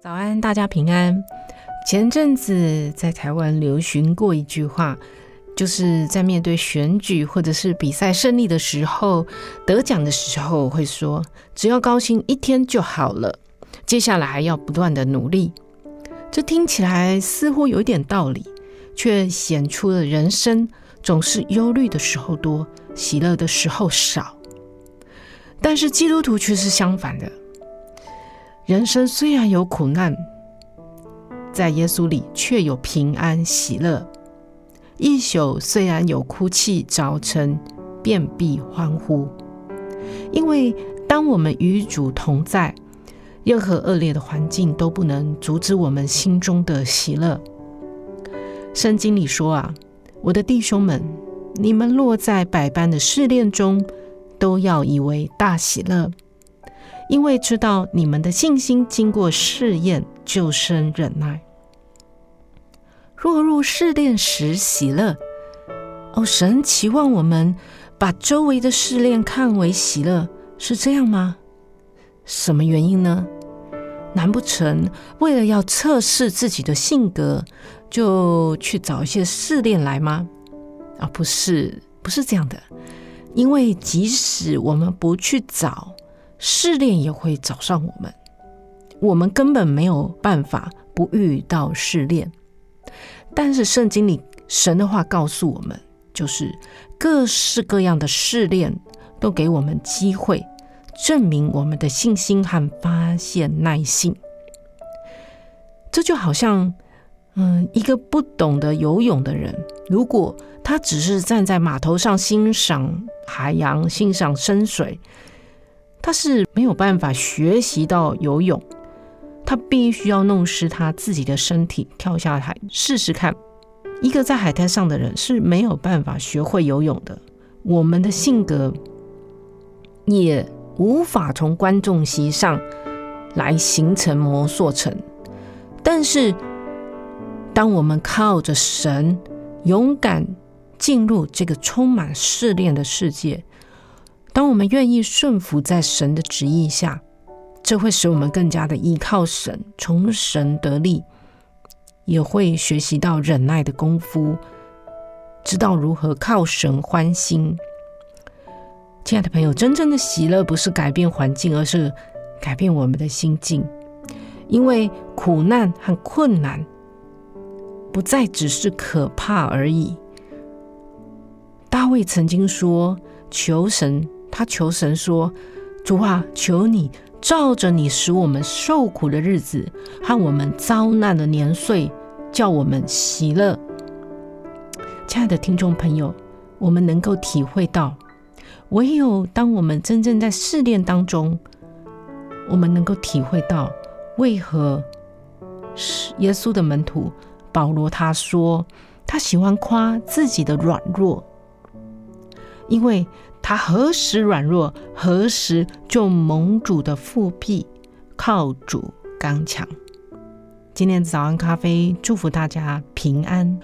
早安，大家平安。前阵子在台湾流行过一句话，就是在面对选举或者是比赛胜利的时候、得奖的时候，会说只要高兴一天就好了，接下来还要不断的努力。这听起来似乎有点道理，却显出了人生总是忧虑的时候多，喜乐的时候少。但是基督徒却是相反的。人生虽然有苦难，在耶稣里却有平安喜乐。一宿虽然有哭泣，早晨便必欢呼。因为当我们与主同在，任何恶劣的环境都不能阻止我们心中的喜乐。圣经里说啊，我的弟兄们，你们落在百般的试炼中，都要以为大喜乐。因为知道你们的信心经过试验，就生忍耐。若入试炼时喜乐，哦，神期望我们把周围的试炼看为喜乐，是这样吗？什么原因呢？难不成为了要测试自己的性格，就去找一些试炼来吗？啊、不是，不是这样的。因为即使我们不去找，试炼也会找上我们，我们根本没有办法不遇到试炼。但是圣经里神的话告诉我们，就是各式各样的试炼都给我们机会，证明我们的信心和发现耐性。这就好像，嗯，一个不懂得游泳的人，如果他只是站在码头上欣赏海洋、欣赏深水。他是没有办法学习到游泳，他必须要弄湿他自己的身体，跳下海试试看。一个在海滩上的人是没有办法学会游泳的。我们的性格也无法从观众席上来形成摩塑成。但是，当我们靠着神勇敢进入这个充满试炼的世界。当我们愿意顺服在神的旨意下，这会使我们更加的依靠神，从神得力，也会学习到忍耐的功夫，知道如何靠神欢心。亲爱的朋友，真正的喜乐不是改变环境，而是改变我们的心境。因为苦难和困难不再只是可怕而已。大卫曾经说：“求神。”他求神说：“主啊，求你照着你使我们受苦的日子和我们遭难的年岁，叫我们喜乐。”亲爱的听众朋友，我们能够体会到，唯有当我们真正在试炼当中，我们能够体会到为何是耶稣的门徒保罗他说他喜欢夸自己的软弱，因为。他何时软弱，何时就蒙主的腹蔽，靠主刚强。今天早安咖啡，祝福大家平安。